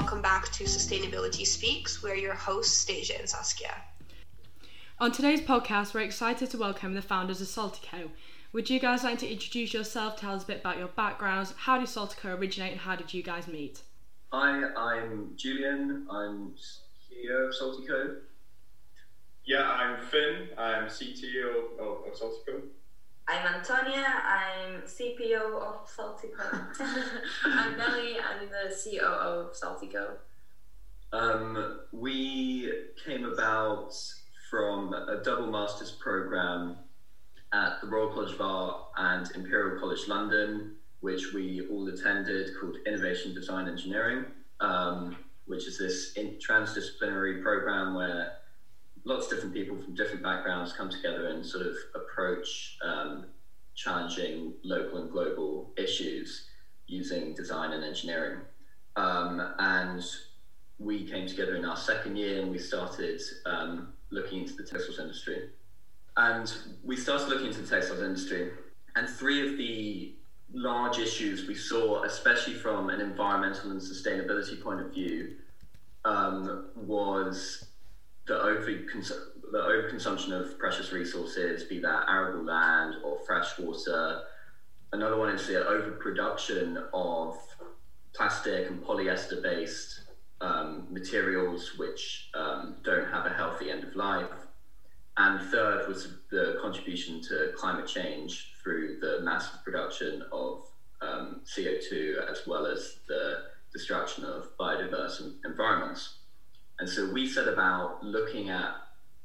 welcome back to Sustainability Speaks. We're your hosts, Stasia and Saskia. On today's podcast, we're excited to welcome the founders of Saltyco. Would you guys like to introduce yourself, tell us a bit about your backgrounds? How did Saltyco originate and how did you guys meet? Hi, I'm Julian. I'm CEO of Saltyco. Yeah, I'm Finn. I'm CTO of, of Saltyco. I'm Antonia. I'm CPO of Saltyco. I'm Nelly. I'm the COO of Saltyco. Um, we came about from a double master's program at the Royal College of Art and Imperial College London, which we all attended, called Innovation Design Engineering, um, which is this transdisciplinary program where lots of different people from different backgrounds come together and sort of approach um, challenging local and global issues using design and engineering. Um, and we came together in our second year and we started um, looking into the textiles industry. And we started looking into the textiles industry, and three of the large issues we saw, especially from an environmental and sustainability point of view, um, was the over the overconsumption of precious resources, be that arable land or fresh water. Another one is the overproduction of plastic and polyester based um, materials which um, don't have a healthy end of life. And third was the contribution to climate change through the massive production of um, CO2 as well as the destruction of biodiverse environments. And so we set about looking at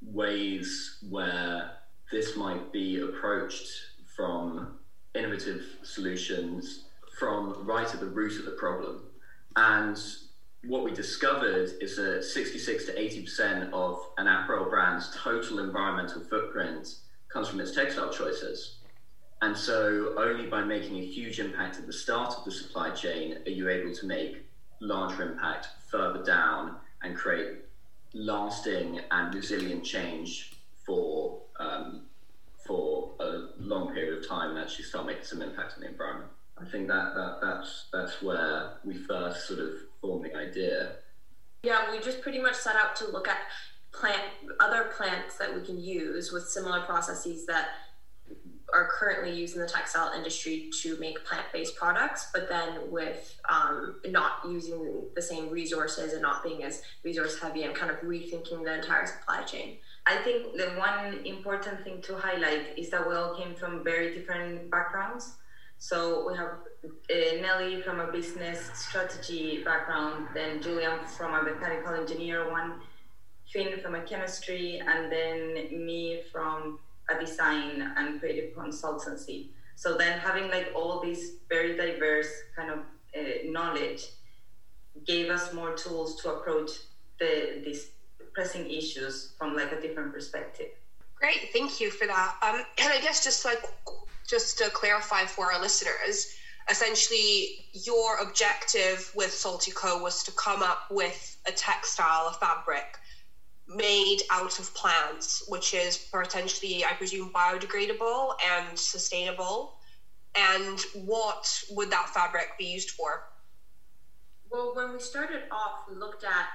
ways where this might be approached from innovative solutions from right at the root of the problem. And what we discovered is that 66 to 80% of an apparel brand's total environmental footprint comes from its textile choices. And so, only by making a huge impact at the start of the supply chain are you able to make larger impact further down and create lasting and resilient change for um, for a long period of time and actually start making some impact on the environment. I think that, that that's that's where we first sort of formed the idea. Yeah, we just pretty much set out to look at plant other plants that we can use with similar processes that are currently used in the textile industry to make plant-based products, but then with um, not using the same resources and not being as resource heavy and kind of rethinking the entire supply chain. I think the one important thing to highlight is that we all came from very different backgrounds. So we have uh, Nelly from a business strategy background, then Julian from a mechanical engineer one, Finn from a chemistry, and then me from a design and creative consultancy. So then having like all these very diverse kind of uh, knowledge gave us more tools to approach the these pressing issues from like a different perspective. Great, thank you for that. Um, and I guess just like just to clarify for our listeners, essentially your objective with Saltyco was to come up with a textile, a fabric made out of plants, which is potentially, I presume, biodegradable and sustainable. And what would that fabric be used for? Well, when we started off, we looked at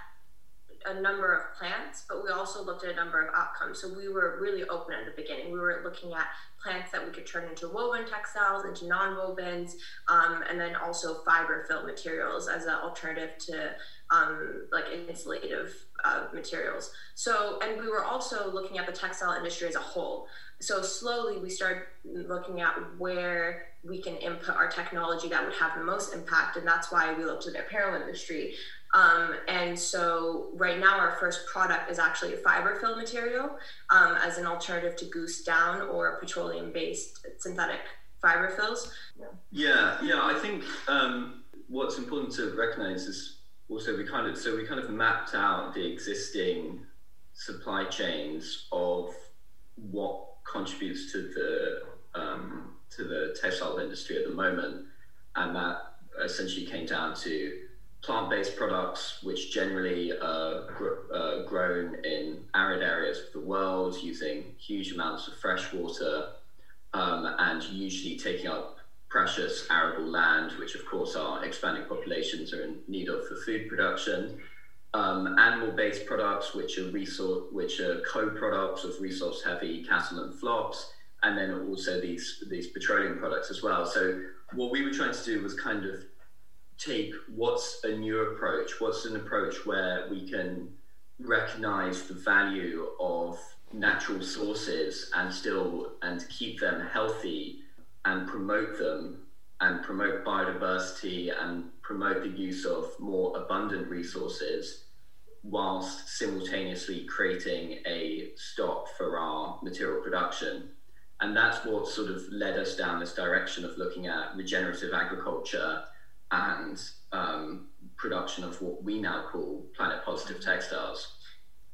a number of plants, but we also looked at a number of outcomes. So we were really open at the beginning. We were looking at plants that we could turn into woven textiles, into non-wovens, um, and then also fiber fill materials as an alternative to um, like insulative uh, materials. So, and we were also looking at the textile industry as a whole. So slowly we started looking at where we can input our technology that would have the most impact, and that's why we looked at the apparel industry. Um, and so right now our first product is actually a fiber fill material um, as an alternative to goose down or petroleum based synthetic fiber fills. Yeah, yeah, yeah I think um, what's important to recognize is also we kind of so we kind of mapped out the existing supply chains of what contributes to the um, to the textile industry at the moment, and that essentially came down to plant-based products, which generally are gr- uh, grown in arid areas of the world using huge amounts of fresh water um, and usually taking up precious arable land, which of course our expanding populations are in need of for food production. Um, animal-based products, which are resource, which are co-products of resource-heavy cattle and flocks, and then also these these petroleum products as well. So what we were trying to do was kind of take what's a new approach, what's an approach where we can recognize the value of natural sources and still and keep them healthy and promote them and promote biodiversity and promote the use of more abundant resources whilst simultaneously creating a stop for our material production. And that's what sort of led us down this direction of looking at regenerative agriculture and um, production of what we now call planet positive textiles.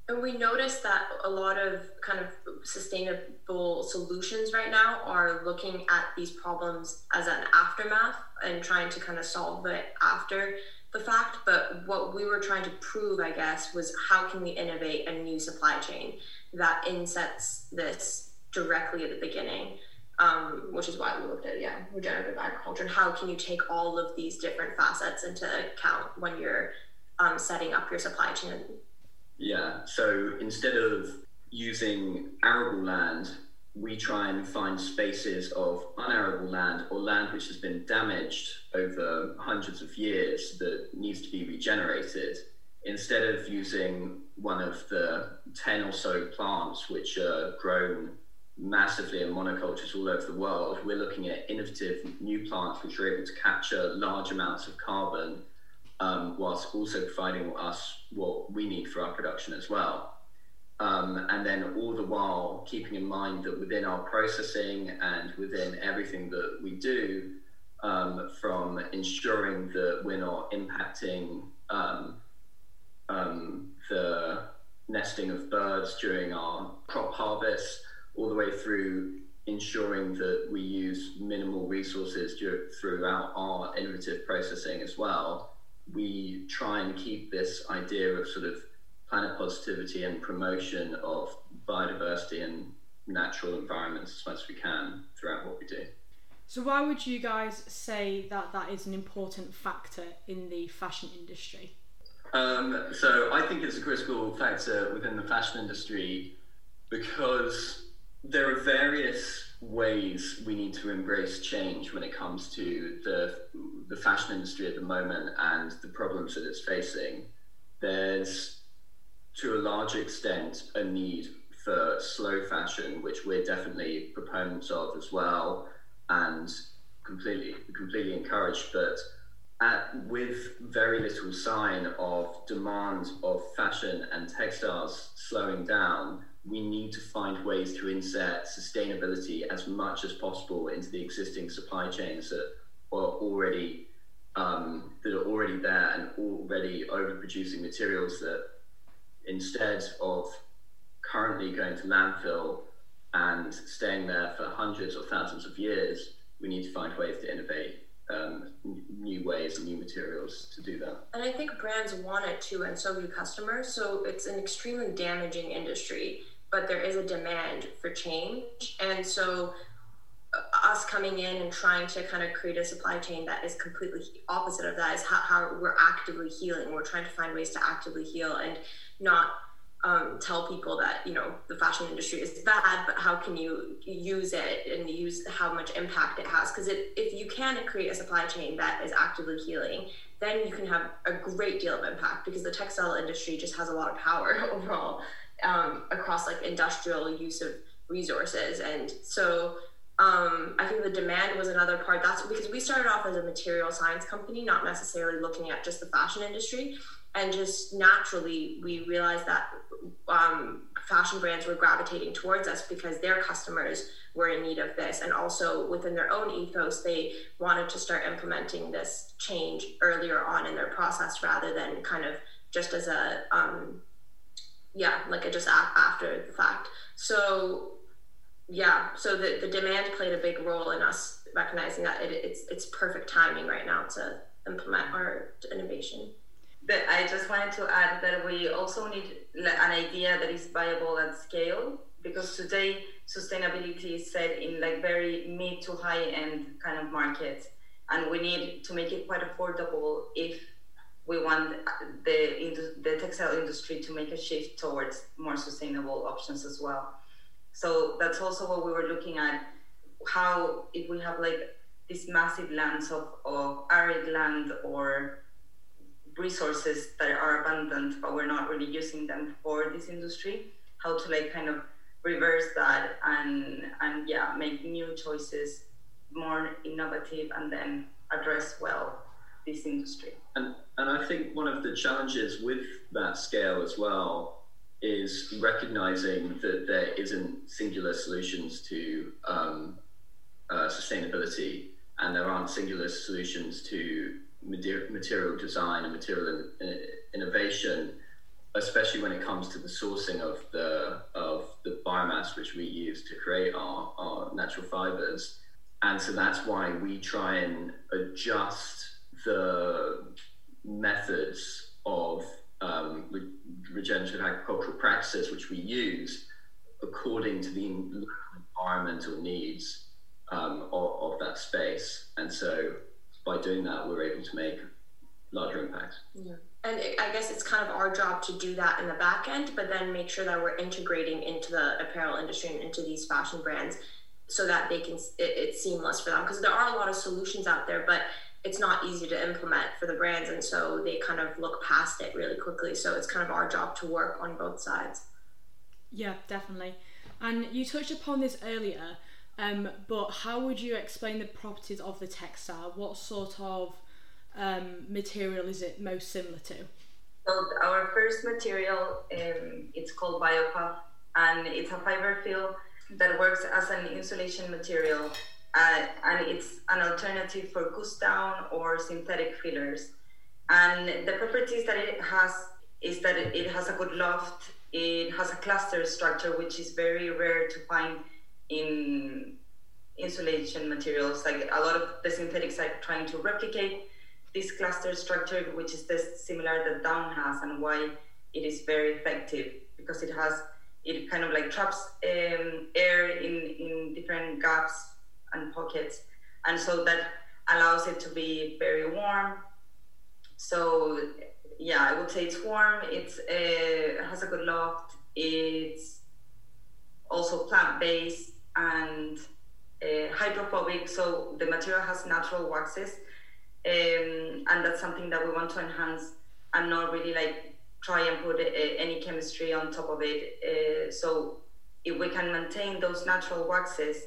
And we noticed that a lot of kind of sustainable solutions right now are looking at these problems as an aftermath and trying to kind of solve it after the fact. But what we were trying to prove, I guess, was how can we innovate a new supply chain that insets this directly at the beginning, um, which is why we looked at, yeah, regenerative agriculture and how can you take all of these different facets into account when you're um, setting up your supply chain yeah, so instead of using arable land, we try and find spaces of unarable land or land which has been damaged over hundreds of years that needs to be regenerated. Instead of using one of the 10 or so plants which are grown massively in monocultures all over the world, we're looking at innovative new plants which are able to capture large amounts of carbon um, whilst also providing us what we need for our production as well. Um, and then all the while keeping in mind that within our processing and within everything that we do, um, from ensuring that we're not impacting um, um, the nesting of birds during our crop harvest, all the way through ensuring that we use minimal resources throughout our innovative processing as well we try and keep this idea of sort of planet positivity and promotion of biodiversity and natural environments as much as we can throughout what we do. So, why would you guys say that that is an important factor in the fashion industry? Um, so, I think it's a critical factor within the fashion industry because there are various ways we need to embrace change when it comes to the the fashion industry at the moment and the problems that it's facing. There's to a large extent a need for slow fashion, which we're definitely proponents of as well, and completely completely encouraged. But at, with very little sign of demand of fashion and textiles slowing down, we need to find ways to insert sustainability as much as possible into the existing supply chains that are already um, that are already there and already overproducing materials that instead of currently going to landfill and staying there for hundreds or thousands of years, we need to find ways to innovate um, new ways and new materials to do that. And I think brands want it too, and so do customers. So it's an extremely damaging industry but there is a demand for change. And so uh, us coming in and trying to kind of create a supply chain that is completely opposite of that is how, how we're actively healing. We're trying to find ways to actively heal and not um, tell people that you know the fashion industry is bad, but how can you use it and use how much impact it has? Because if you can create a supply chain that is actively healing, then you can have a great deal of impact because the textile industry just has a lot of power overall um, across like industrial use of resources. And so um, I think the demand was another part. That's because we started off as a material science company, not necessarily looking at just the fashion industry. And just naturally, we realized that um, fashion brands were gravitating towards us because their customers were in need of this. And also within their own ethos, they wanted to start implementing this change earlier on in their process rather than kind of just as a um, yeah, like it just after the fact. So yeah, so the, the demand played a big role in us recognizing that it, it's it's perfect timing right now to implement our innovation. But I just wanted to add that we also need an idea that is viable at scale because today sustainability is set in like very mid to high end kind of markets, and we need to make it quite affordable if we want the the textile industry to make a shift towards more sustainable options as well. So that's also what we were looking at. How if we have like these massive lands of, of arid land or resources that are abundant, but we're not really using them for this industry, how to like kind of reverse that and and yeah, make new choices, more innovative, and then address well this industry. And and I think one of the challenges with that scale as well is recognizing that there isn't singular solutions to um, uh, sustainability, and there aren't singular solutions to material design and material in, innovation, especially when it comes to the sourcing of the of the biomass which we use to create our, our natural fibers. And so that's why we try and adjust the methods of um, re- regenerative agricultural practices which we use according to the environmental needs um, of, of, that space. And so by doing that, we're able to make larger impacts. Yeah. And it, I guess it's kind of our job to do that in the back end, but then make sure that we're integrating into the apparel industry and into these fashion brands so that they can, it, it's seamless for them. Because there are a lot of solutions out there, but it's not easy to implement for the brands and so they kind of look past it really quickly. So it's kind of our job to work on both sides. Yeah definitely. And you touched upon this earlier um, but how would you explain the properties of the textile? What sort of um, material is it most similar to? So our first material um, it's called biopuff and it's a fiber fill that works as an insulation material uh, and it's an alternative for goose down or synthetic fillers. And the properties that it has is that it, has a good loft, it has a cluster structure, which is very rare to find in insulation materials. Like a lot of the synthetics are trying to replicate this cluster structure, which is this similar that down has, and why it is very effective because it has it kind of like traps um, air in in different gaps and pockets. And so that allows it to be very warm. So yeah, I would say it's warm. It's uh, it has a good loft. It's also plant based and uh, hydrophobic. So the material has natural waxes, um, and that's something that we want to enhance and not really like try and put uh, any chemistry on top of it. Uh, so if we can maintain those natural waxes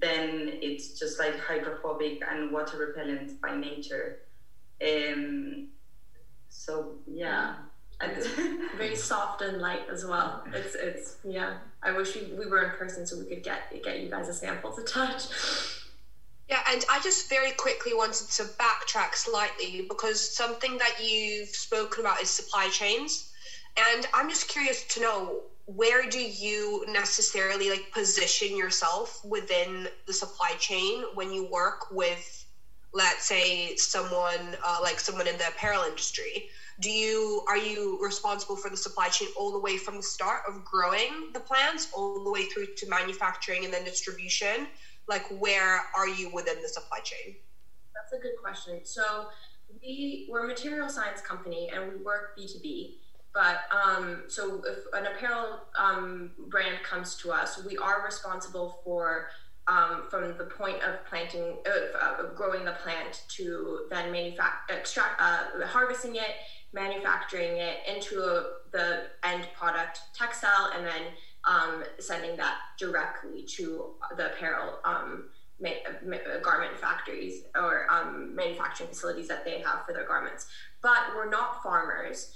then it's just like hydrophobic and water repellent by nature. Um, so yeah. And very soft and light as well. It's it's yeah. I wish we, we were in person so we could get get you guys a sample to touch. Yeah, and I just very quickly wanted to backtrack slightly because something that you've spoken about is supply chains. And I'm just curious to know where do you necessarily like position yourself within the supply chain when you work with let's say someone uh, like someone in the apparel industry? Do you are you responsible for the supply chain all the way from the start of growing the plants all the way through to manufacturing and then distribution? Like where are you within the supply chain? That's a good question. So we we're a material science company and we work b2b but um, so if an apparel um, brand comes to us, we are responsible for um, from the point of planting, uh, of growing the plant to then manufacture, extract, uh, harvesting it, manufacturing it into a, the end product textile, and then um, sending that directly to the apparel um, ma- ma- garment factories or um, manufacturing facilities that they have for their garments. But we're not farmers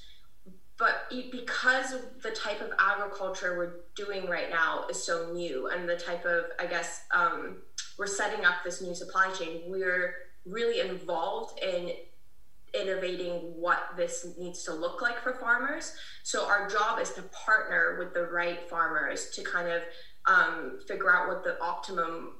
but because the type of agriculture we're doing right now is so new and the type of i guess um, we're setting up this new supply chain we're really involved in innovating what this needs to look like for farmers. So our job is to partner with the right farmers to kind of um, figure out what the optimum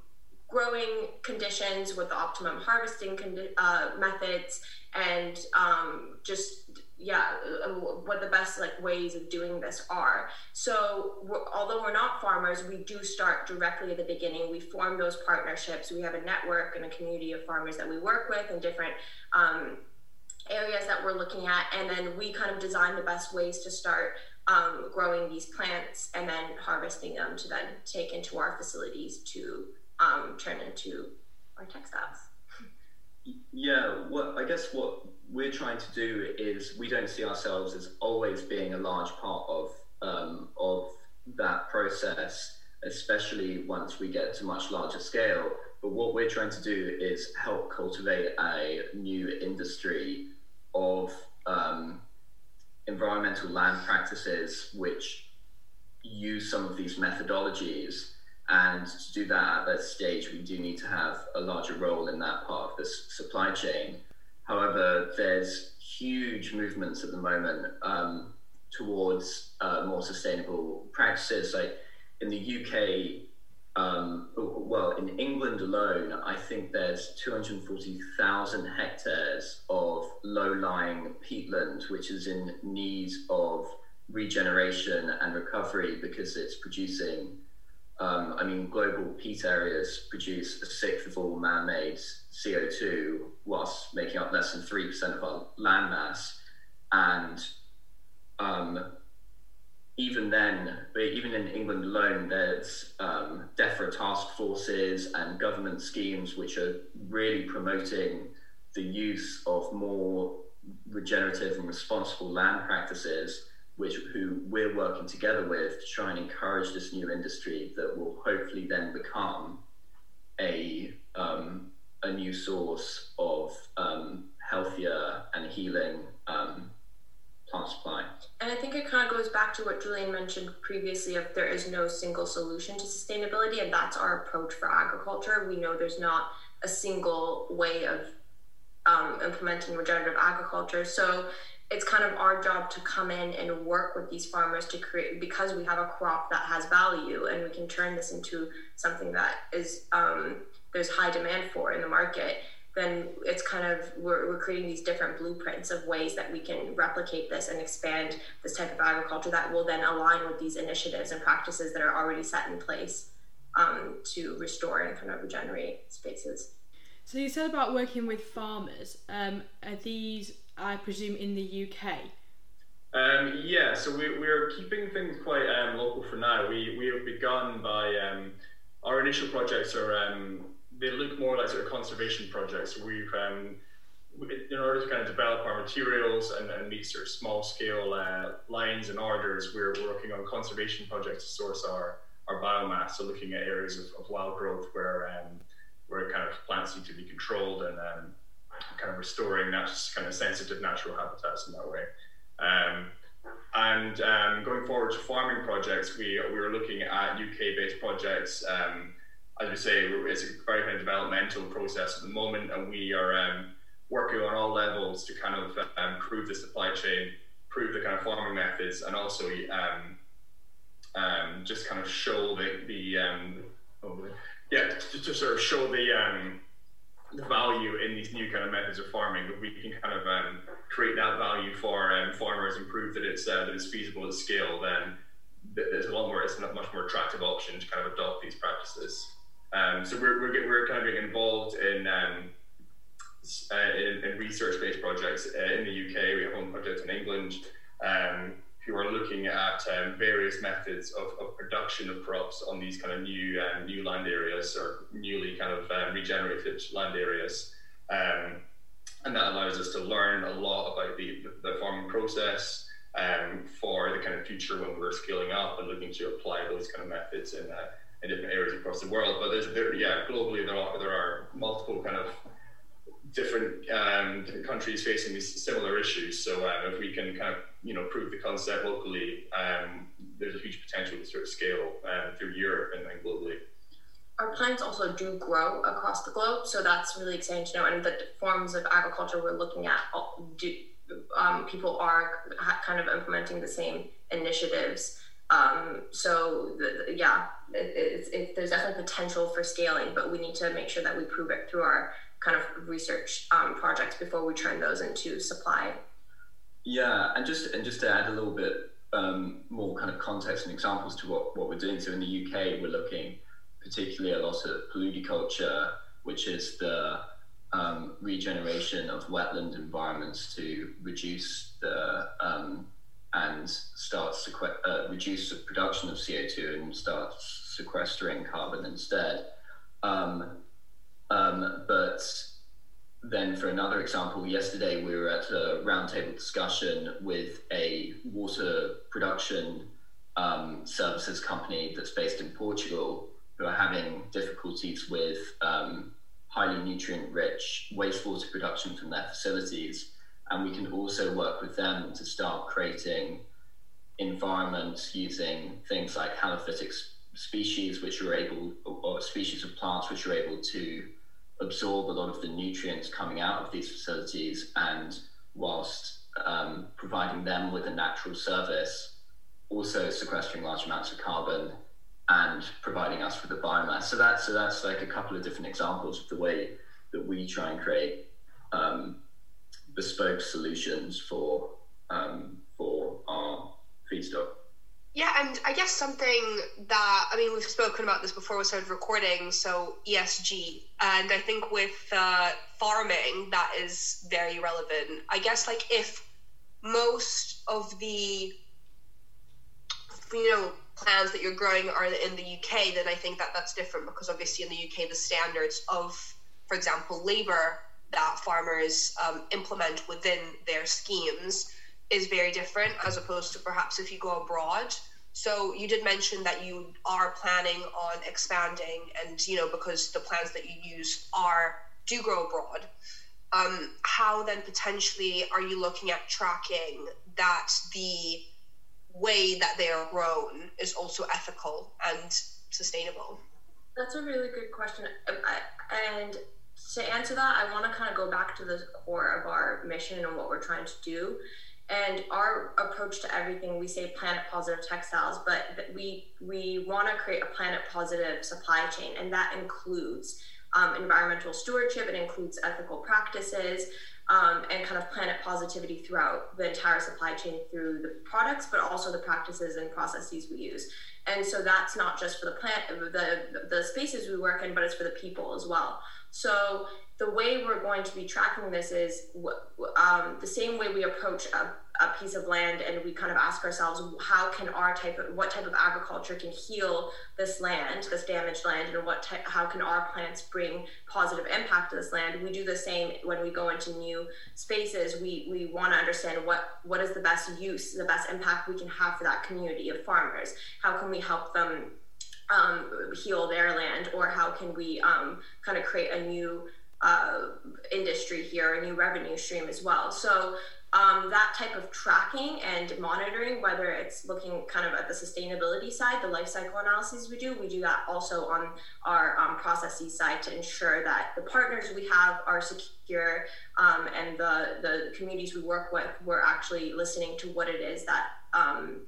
growing conditions, what the optimum harvesting uh, methods, and um, just yeah, uh, what the best like ways of doing this are. So we're, although we're not farmers, we do start directly at the beginning. We form those partnerships. We have a network and a community of farmers that we work with and different um, areas that we're looking at, and then we kind of design the best ways to start um, growing these plants and then harvesting them to then take into our facilities to um, turn into our textiles. Yeah, what I guess what we're trying to do is we don't see ourselves as always being a large part of um, of that process, especially once we get to much larger scale. But what we're trying to do is help cultivate a new industry of um, environmental land practices which use some of these methodologies. And to do that at that stage, we do need to have a larger role in that part of the supply chain. However, there's huge movements at the moment um, towards uh, more sustainable practices. Like in the UK, um, well, in England alone, I think there's 240,000 hectares of low-lying peatland, which is in need of regeneration and recovery because it's producing um, I mean, global peat areas produce a sixth of all man made CO2, whilst making up less than 3% of our land mass. And um, even then, even in England alone, there's um, DEFRA task forces and government schemes which are really promoting the use of more regenerative and responsible land practices which who we're working together with to try and encourage this new industry that will hopefully then become a um, a new source of um, healthier and healing um, plant supply. And I think it kind of goes back to what Julian mentioned previously of there is no single solution to sustainability, and that's our approach for agriculture. We know there's not a single way of um, implementing regenerative agriculture. So it's kind of our job to come in and work with these farmers to create because we have a crop that has value and we can turn this into something that is um, there's high demand for in the market then it's kind of we're, we're creating these different blueprints of ways that we can replicate this and expand this type of agriculture that will then align with these initiatives and practices that are already set in place um, to restore and kind of regenerate spaces. So you said about working with farmers um, are these I presume, in the UK? Um, yeah, so we, we're keeping things quite um, local for now. We, we have begun by um, our initial projects are um, they look more like sort of conservation projects. We've um, in order to kind of develop our materials and, and meet sort of small scale uh, lines and orders, we're working on conservation projects to source our, our biomass. So looking at areas of, of wild growth where um, where kind of plants need to be controlled and kind of restoring that kind of sensitive natural habitats in that way. Um, and um, going forward to farming projects, we, we were looking at UK-based projects. Um, as we say, it's a very kind of developmental process at the moment, and we are um, working on all levels to kind of um, improve the supply chain, improve the kind of farming methods, and also um, just kind of show the, the oh, yeah, to, to, sort of show the value in these new kind of methods of farming, but we can kind of um, create that value for um, farmers and prove that it's uh, that it's feasible at scale, then there's a lot more. It's a much more attractive option to kind of adopt these practices. Um, so we're, we're, we're kind of getting involved in um, uh, in, in research-based projects uh, in the UK. We have one project in England. Um, who are looking at um, various methods of, of, production of crops on these kind of new um, new land areas or newly kind of um, regenerated land areas. Um, and that allows us to learn a lot about the, the farming process um, for the kind of future when we're scaling up and looking to apply those kind of methods in, uh, in different areas across the world. But there's, there, yeah, globally there are, there are multiple kind of different, um, different countries facing these similar issues. So uh, if we can kind of you know prove the concept locally, um, there's a huge potential to sort of scale um, through Europe and, then globally. Our plants also do grow across the globe, so that's really exciting to know. And the forms of agriculture we're looking at, do, um, people are kind of implementing the same initiatives Um, so the, the, yeah, it, it, there's definitely potential for scaling, but we need to make sure that we prove it through our kind of research um, projects before we turn those into supply. Yeah, and just and just to add a little bit um, more kind of context and examples to what, what we're doing. So in the UK, we're looking particularly a lot at paludiculture, which is the um, regeneration of wetland environments to reduce the um, and start sequ- uh, reduce the production of CO2 and start sequestering carbon instead. Um, um, but then, for another example, yesterday we were at a roundtable discussion with a water production um, services company that's based in Portugal who are having difficulties with um, highly nutrient rich wastewater production from their facilities. And we can also work with them to start creating environments using things like halophytic species, which are able, or species of plants which are able to absorb a lot of the nutrients coming out of these facilities and whilst um, providing them with a natural service, also sequestering large amounts of carbon and providing us with the biomass. So that's so that's like a couple of different examples of the way that we try and create um, bespoke solutions for um, for our feedstock. Yeah, and I guess something that I mean we've spoken about this before we started recording. So ESG, and I think with uh, farming that is very relevant. I guess like if most of the you know plants that you're growing are in the UK, then I think that that's different because obviously in the UK the standards of, for example, labour that farmers um, implement within their schemes is very different as opposed to perhaps if you go abroad. So you did mention that you are planning on expanding, and you know because the plants that you use are do grow abroad. Um, how then potentially are you looking at tracking that the way that they are grown is also ethical and sustainable? That's a really good question. And to answer that, I want to kind of go back to the core of our mission and what we're trying to do. And our approach to everything, we say planet positive textiles, but we we want to create a planet positive supply chain, and that includes um, environmental stewardship. It includes ethical practices, um, and kind of planet positivity throughout the entire supply chain through the products, but also the practices and processes we use. And so that's not just for the plant, the the spaces we work in, but it's for the people as well. So the way we're going to be tracking this is um, the same way we approach a a piece of land and we kind of ask ourselves how can our type of what type of agriculture can heal this land this damaged land and what type, how can our plants bring positive impact to this land? We do the same when we go into new spaces. We we want to understand what what is the best use the best impact we can have for that community of farmers. How can we help them um, heal their land? Or how can we um, kind of create a new uh, industry here, a new revenue stream as well. So um, that type of tracking and monitoring, whether it's looking kind of at the sustainability side, the life cycle analyses we do, we do that also on our um, processes side to ensure that the partners we have are secure um, and the, the communities we work with, we're actually listening to what it is that um,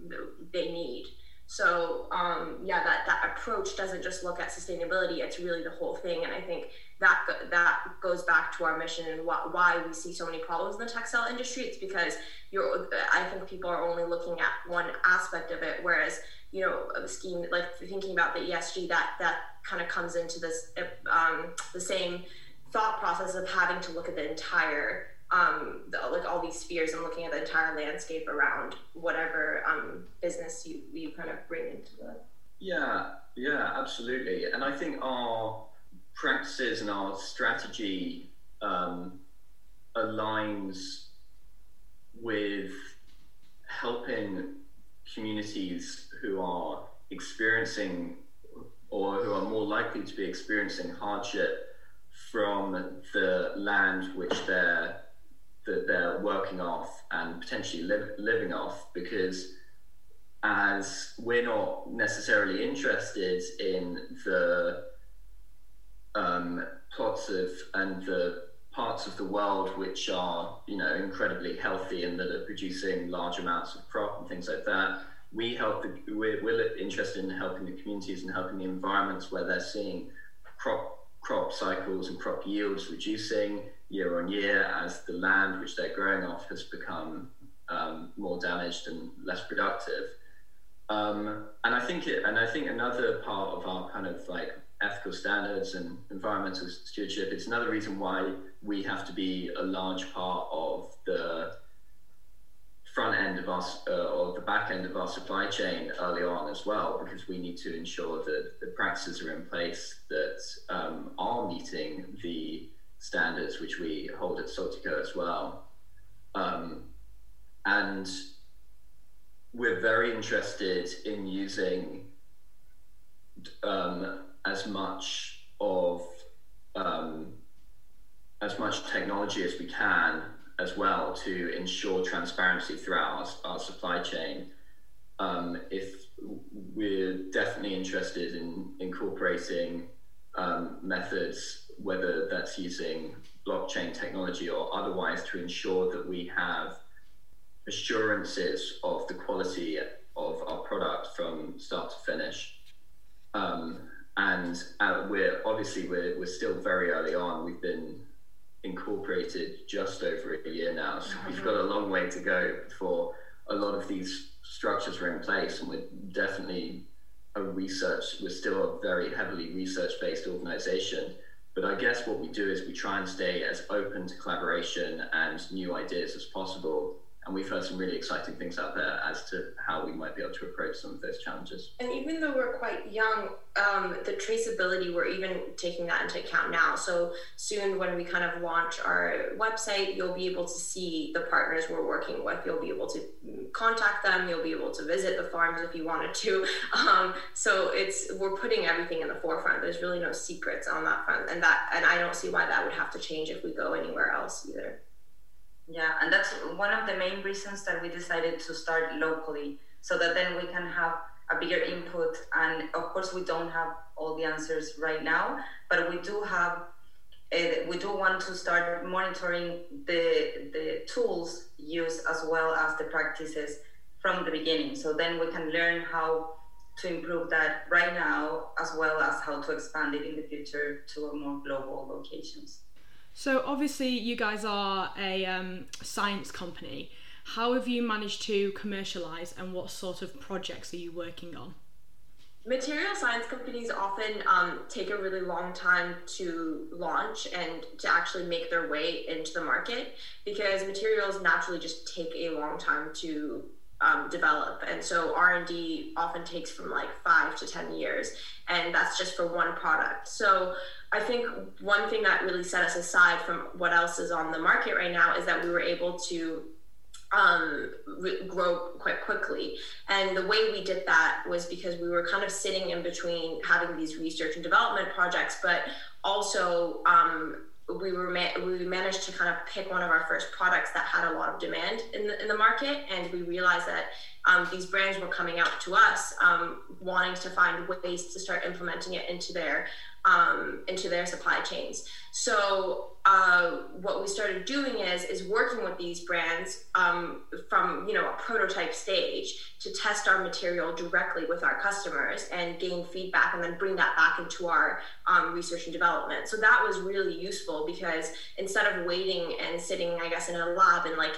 they need. So um, yeah, that, that approach doesn't just look at sustainability, it's really the whole thing. And I think that that goes back to our mission and wh- why we see so many problems in the textile industry. It's because you're. I think people are only looking at one aspect of it, whereas you know scheme like thinking about the ESG that that kind of comes into this um, the same thought process of having to look at the entire um, the, like all these spheres and looking at the entire landscape around whatever um, business you you kind of bring into the. Yeah, yeah, absolutely, and I think our practices and our strategy um, aligns with helping communities who are experiencing or who are more likely to be experiencing hardship from the land which they're that they're working off and potentially li- living off because as we're not necessarily interested in the um, plots of and the parts of the world which are you know incredibly healthy and that are producing large amounts of crop and things like that we help the, we're, we're interested in helping the communities and helping the environments where they're seeing crop crop cycles and crop yields reducing year on year as the land which they're growing off has become um, more damaged and less productive. Um, and I think it, and I think another part of our kind of like ethical standards and environmental stewardship is another reason why we have to be a large part of the front end of our uh, or the back end of our supply chain early on as well, because we need to ensure that the practices are in place that um, are meeting the standards which we hold at Saltyco as well. Um, and we're very interested in using um, as much of um, as much technology as we can as well to ensure transparency throughout our, our supply chain. Um, if we're definitely interested in incorporating um, methods, whether that's using blockchain technology or otherwise, to ensure that we have assurances of the quality of our product from start to finish. Um, and uh, we're obviously we're, we're still very early on. We've been incorporated just over a year now, so we've got a long way to go before a lot of these structures are in place, and we're definitely a research. We're still a very heavily research-based organization. But I guess what we do is we try and stay as open to collaboration and new ideas as possible and we've heard some really exciting things out there as to how we might be able to approach some of those challenges. And even though we're quite young, um, the traceability, we're even taking that into account now. So soon, when we kind of launch our website, you'll be able to see the partners we're working with. You'll be able to contact them. You'll be able to visit the farms if you wanted to. Um, so it's we're putting everything in the forefront. There's really no secrets on that front, and that and I don't see why that would have to change if we go anywhere else either. Yeah, and that's one of the main reasons that we decided to start locally, so that then we can have a bigger input. And of course, we don't have all the answers right now, but we do have. Uh, we do want to start monitoring the the tools used as well as the practices from the beginning. So then we can learn how to improve that right now, as well as how to expand it in the future to more global locations. So obviously, you guys are a um, science company. How have you managed to commercialize, and what sort of projects are you working on? Material science companies often um, take a really long time to launch and to actually make their way into the market because materials naturally just take a long time to um, develop and so r&d often takes from like five to ten years and that's just for one product so i think one thing that really set us aside from what else is on the market right now is that we were able to um, re- grow quite quickly. And the way we did that was because we were kind of sitting in between having these research and development projects, but also um, we were ma- we managed to kind of pick one of our first products that had a lot of demand in the, in the market and we realized that um, these brands were coming out to us um, wanting to find ways to start implementing it into their um, into their supply chains. So uh, what we started doing is is working with these brands um, from you know a prototype stage to test our material directly with our customers and gain feedback, and then bring that back into our um, research and development. So that was really useful because instead of waiting and sitting, I guess, in a lab and like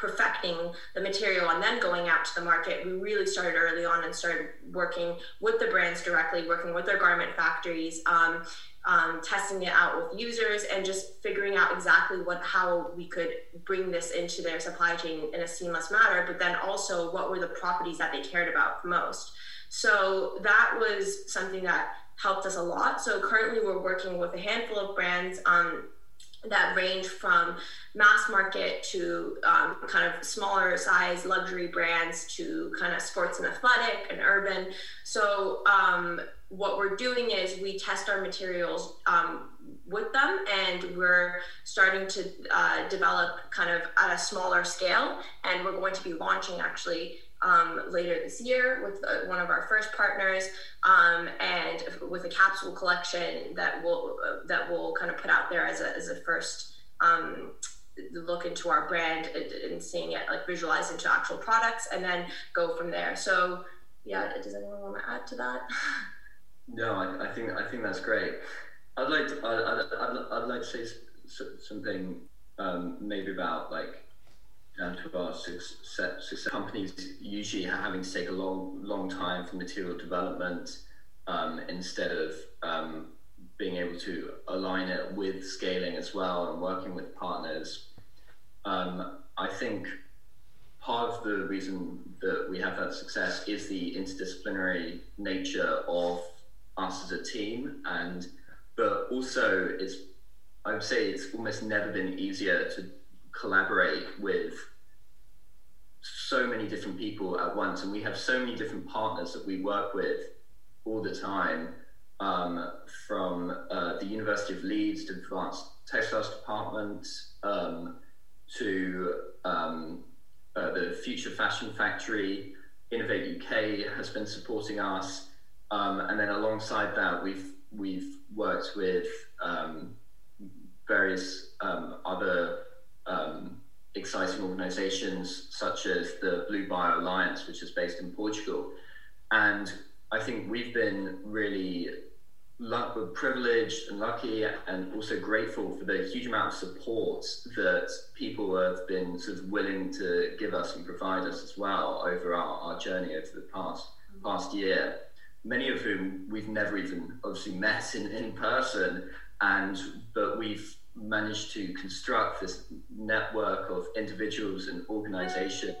perfecting the material and then going out to the market. We really started early on and started working with the brands directly working with their garment factories um, um, testing it out with users and just figuring out exactly what how we could bring this into their supply chain in a seamless manner but then also what were the properties that they cared about most. So that was something that helped us a lot. So currently we're working with a handful of brands um, that range from mass market to um, kind of smaller size luxury brands to kind of sports and athletic and urban. So um, what we're doing is we test our materials um, with them and we're starting to uh, develop kind of at a smaller scale and we're going to be launching actually um, later this year with uh, one of our first partners, um, and with a capsule collection that will uh, that will kind of put out there as a as a first um, look into our brand and seeing it like visualized into actual products and then go from there. So yeah, does anyone want to add to that? No, I, I think I think that's great. I'd like to, I, I'd, I'd, I'd like to say something um, maybe about like down to success companies usually having to take a long long time for material development um, instead of um, being able to align it with scaling as well and working with partners. Um, I think part of the reason that we have that success is the interdisciplinary nature of us as a team, and but also it's I would say it's almost never been easier to collaborate with so many different people at once, and we have so many different partners that we work with all the time um, from uh, the University of Leeds to Advanced Textiles Department um, to um, uh, the Future Fashion Factory. Innovate UK has been supporting us, um, and then alongside that, we've we've worked with um, various um, exciting organisations such as the Blue Bio Alliance, which is based in Portugal, and I think we've been really luck, privileged and lucky and also grateful for the huge amount of support that people have been sort of willing to give us and provide us as well over our, our journey over the past past year. Many of whom we've never even obviously met in, in person and but we've managed to construct this network of individuals and organizations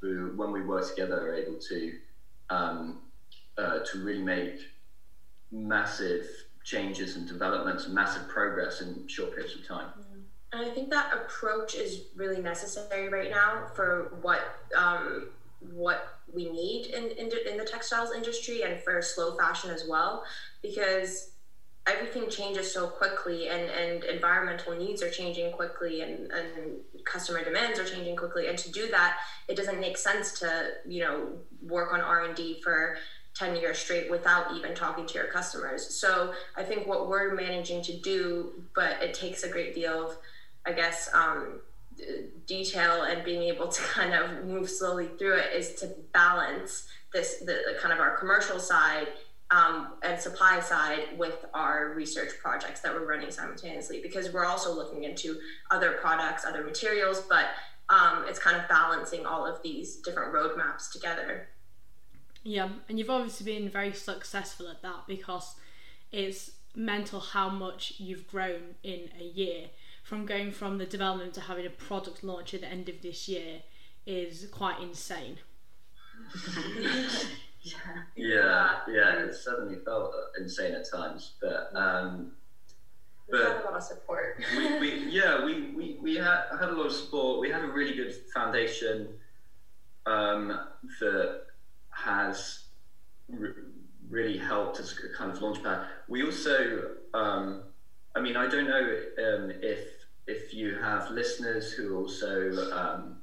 who when we work together are able to um, uh, to really make massive changes and developments massive progress in short periods of time. And I think that approach is really necessary right now for what um, what we need in, in, in the textiles industry and for slow fashion as well, because everything changes so quickly and, and environmental needs are changing quickly and, and customer demands are changing quickly and to do that it doesn't make sense to you know work on r&d for 10 years straight without even talking to your customers. So I think what we're managing to do, but it takes a great deal of, I guess, um, detail and being able to kind of move slowly through it is to balance this, the, the kind of our commercial side um, and supply side with our research projects that we're running simultaneously because we're also looking into other products, other materials, but um, it's kind of balancing all of these different roadmaps together. Yeah, and you've obviously been very successful at that because it's mental how much you've grown in a year. From going from the development to having a product launch at the end of this year is quite insane. yeah. yeah, yeah, it certainly felt insane at times, but um, we had a lot of support. we, we, yeah, we, we, we had, had a lot of support. We had a really good foundation um, that has re- really helped as a kind of launchpad. We also, um, I mean, I don't know um, if if you have listeners who also, um,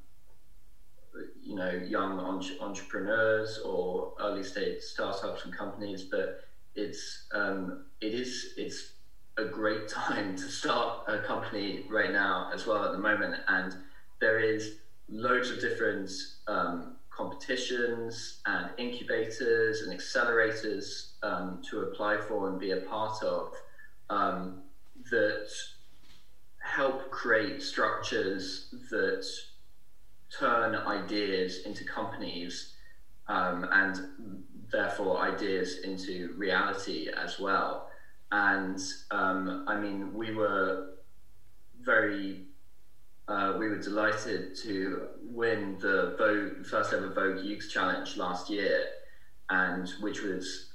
you know, young entre- entrepreneurs or early stage startups and companies, but it's um, it is it's a great time to start a company right now as well at the moment, and there is loads of different um, competitions and incubators and accelerators um, to apply for and be a part of um, that help create structures that turn ideas into companies um, and therefore ideas into reality as well. And um, I mean, we were very uh, we were delighted to win the Vogue, first ever Vogue Youth Challenge last year, and which was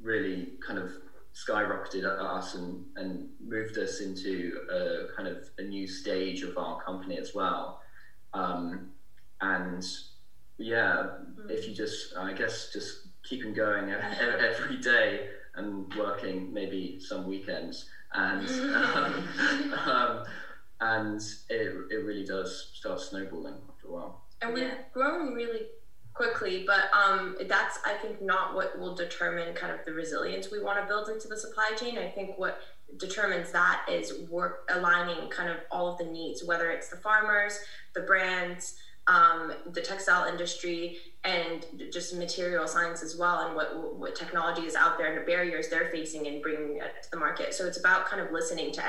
really kind of skyrocketed us and, and moved us into a kind of a new stage of our company as well. Um, and yeah, if you just, I guess, just keeping going every day and working maybe some weekends and um, um, and it, it really does start snowballing after a while. And we've grown really quickly, but um, that's I think not what will determine kind of the resilience we want to build into the supply chain. I think what determines that is work aligning kind of all of the needs, whether it's the farmers, the brands, um, the textile industry, and just material science as well, and what what technology is out there and the barriers they're facing and bringing it to the market. So it's about kind of listening to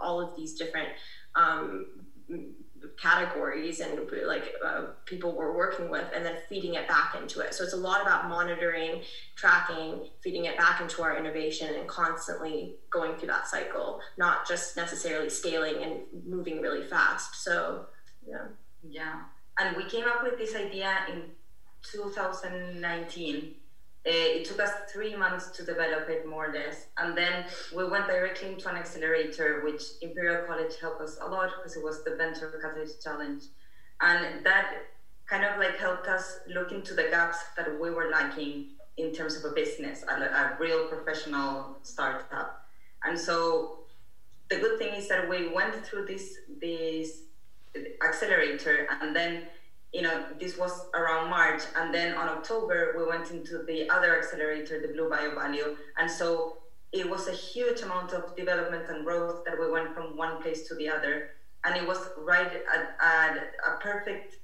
all of these different um, categories and like uh, people we're working with and then feeding it back into it. So it's a lot about monitoring tracking feeding it back into our innovation and constantly going through that cycle not just necessarily scaling and moving really fast. So yeah. Yeah and we came up with this idea in 2019 uh, it took us three months to develop it more or less. And then we went directly into an accelerator which imperial college helped us a lot because it was the venture catalyst challenge. And that kind of like helped us look into the gaps that we were lacking in terms of a business a, a real professional startup. And so the good thing is that we went through this this accelerator and then you know, this was around March, and then on October we went into the other accelerator, the Blue Bio Value, and so it was a huge amount of development and growth that we went from one place to the other, and it was right at, at a perfect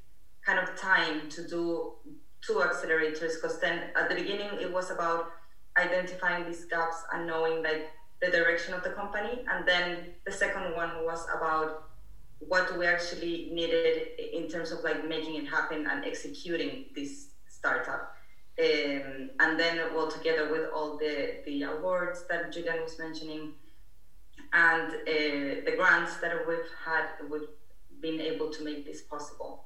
kind of time to do two accelerators because then at the beginning it was about identifying these gaps and knowing like the direction of the company, and then the second one was about what we actually needed in terms of like making it happen and executing this startup. Um, and then well together with all the the awards that Julian was mentioning and uh, the grants that we've had we've been able to make this possible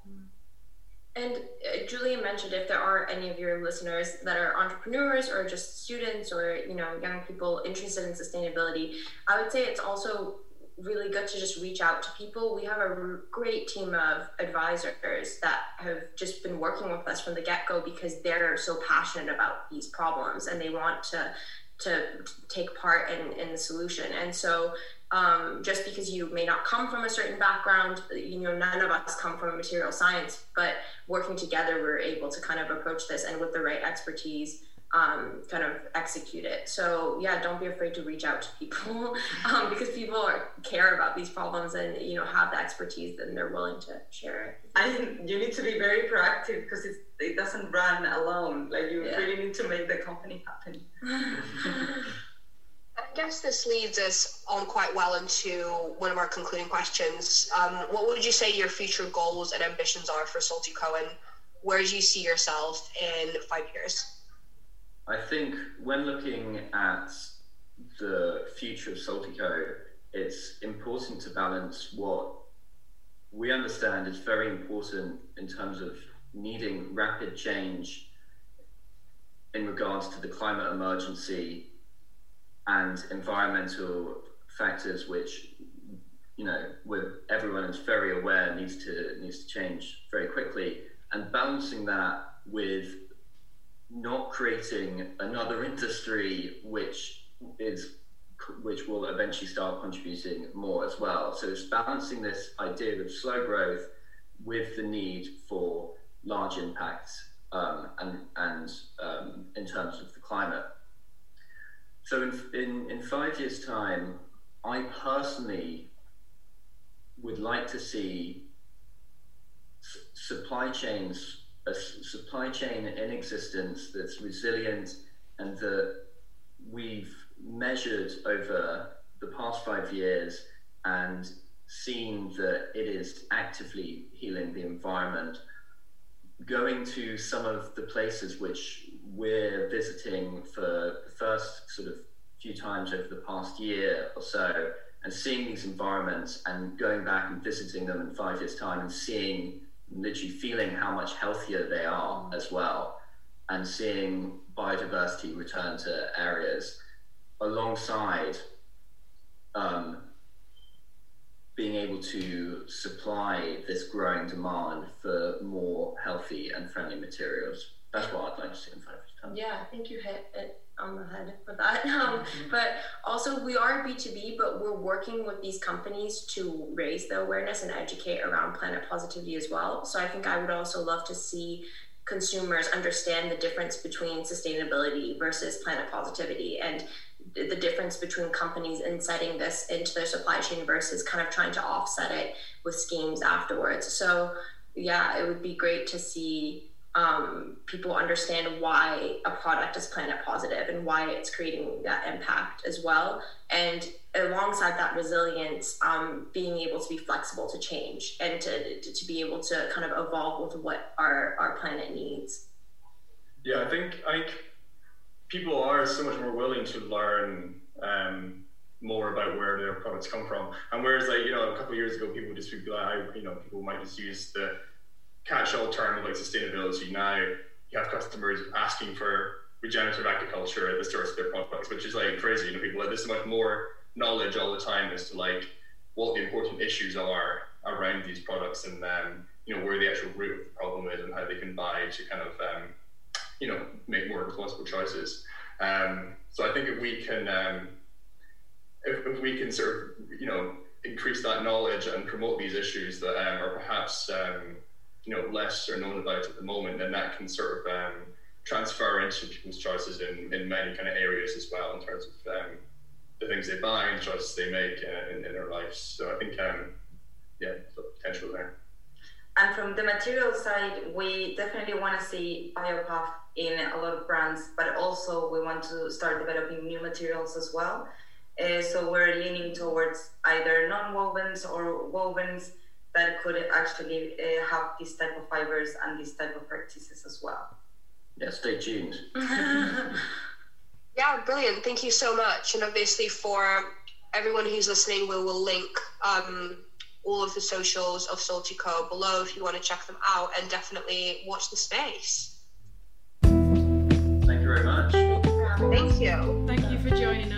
and uh, Julian mentioned if there are any of your listeners that are entrepreneurs or just students or you know young people interested in sustainability, I would say it's also really good to just reach out to people. We have a great team of advisors that have just been working with us from the get go because they're so passionate about these problems and they want to to take part in, in the solution. And so um, just because you may not come from a certain background, you know, none of us come from material science, but working together, we're able to kind of approach this and with the right expertise um, kind of execute it. So yeah, don't be afraid to reach out to people um, because people are, care about these problems and you know have the expertise and they're willing to share it. And you need to be very proactive because it doesn't run alone. Like you yeah. really need to make the company happen. I guess this leads us on quite well into one of our concluding questions. Um, what would you say your future goals and ambitions are for Saltyco? Where do you see yourself in five years? I think when looking at the future of Saltyco, it's important to balance what we understand is very important in terms of needing rapid change in regards to the climate emergency and environmental factors which you know everyone is very aware needs to needs to change very quickly. And balancing that with not creating another industry which is which will eventually start contributing more as well. So it's balancing this idea of slow growth with the need for large impacts um, and and um, in terms of the climate. So in, in in five years' time, I personally would like to see s- supply chains a supply chain in existence that's resilient and that we've measured over the past five years and seen that it is actively healing the environment. Going to some of the places which we're visiting for the first sort of few times over the past year or so, and seeing these environments and going back and visiting them in five years' time and seeing literally feeling how much healthier they are as well, and seeing biodiversity return to areas alongside um, being able to supply this growing demand for more healthy and friendly materials. That's what I'd like to see in five years' time. Yeah, I think you hit it on the head for that. Um, mm-hmm. But also, we are B2B, but we're working with these companies to raise the awareness and educate around planet positivity as well. So I think I would also love to see consumers understand the difference between sustainability versus planet positivity and the difference between companies in setting this into their supply chain versus kind of trying to offset it with schemes afterwards. So yeah, it would be great to see um, people understand why a product is planet positive and why it's creating that impact as well. And alongside that resilience, um, being able to be flexible to change and to, to, be able to kind of evolve with what our, our planet needs. Yeah, I think I think people are so much more willing to learn um, more about where their products come from. And whereas like, you know, a couple years ago people just would just be like, you know, people might just use the catch-all term like sustainability. Now you have customers asking for regenerative agriculture at the source of their products, which is like crazy. You know, people there's so much more knowledge all the time as to like what the important issues are around these products and um, you know where the actual root of the problem is and how they can buy to kind of um, you know make more responsible choices. Um, so I think if we can um, if, if we can sort of you know increase that knowledge and promote these issues that um, are perhaps um, you know less are known about at the moment, then that can sort of um, transfer into people's choices in, in many kind of areas as well in terms of um, the things they buy and choices they make uh, in, in their lives. So I think um, yeah, potential there. And from the material side, we definitely want to see BioPuff in a lot of brands, but also we want to start developing new materials as well. Uh, so we're leaning towards either non-wovens or wovens that could actually uh, have this type of fibers and this type of practices as well. Yeah, stay tuned. yeah, brilliant. Thank you so much. And obviously, for everyone who's listening, we will link um, all of the socials of Saltyco below if you want to check them out and definitely watch the space. Thank you very much. Thank you. Thank you for joining us.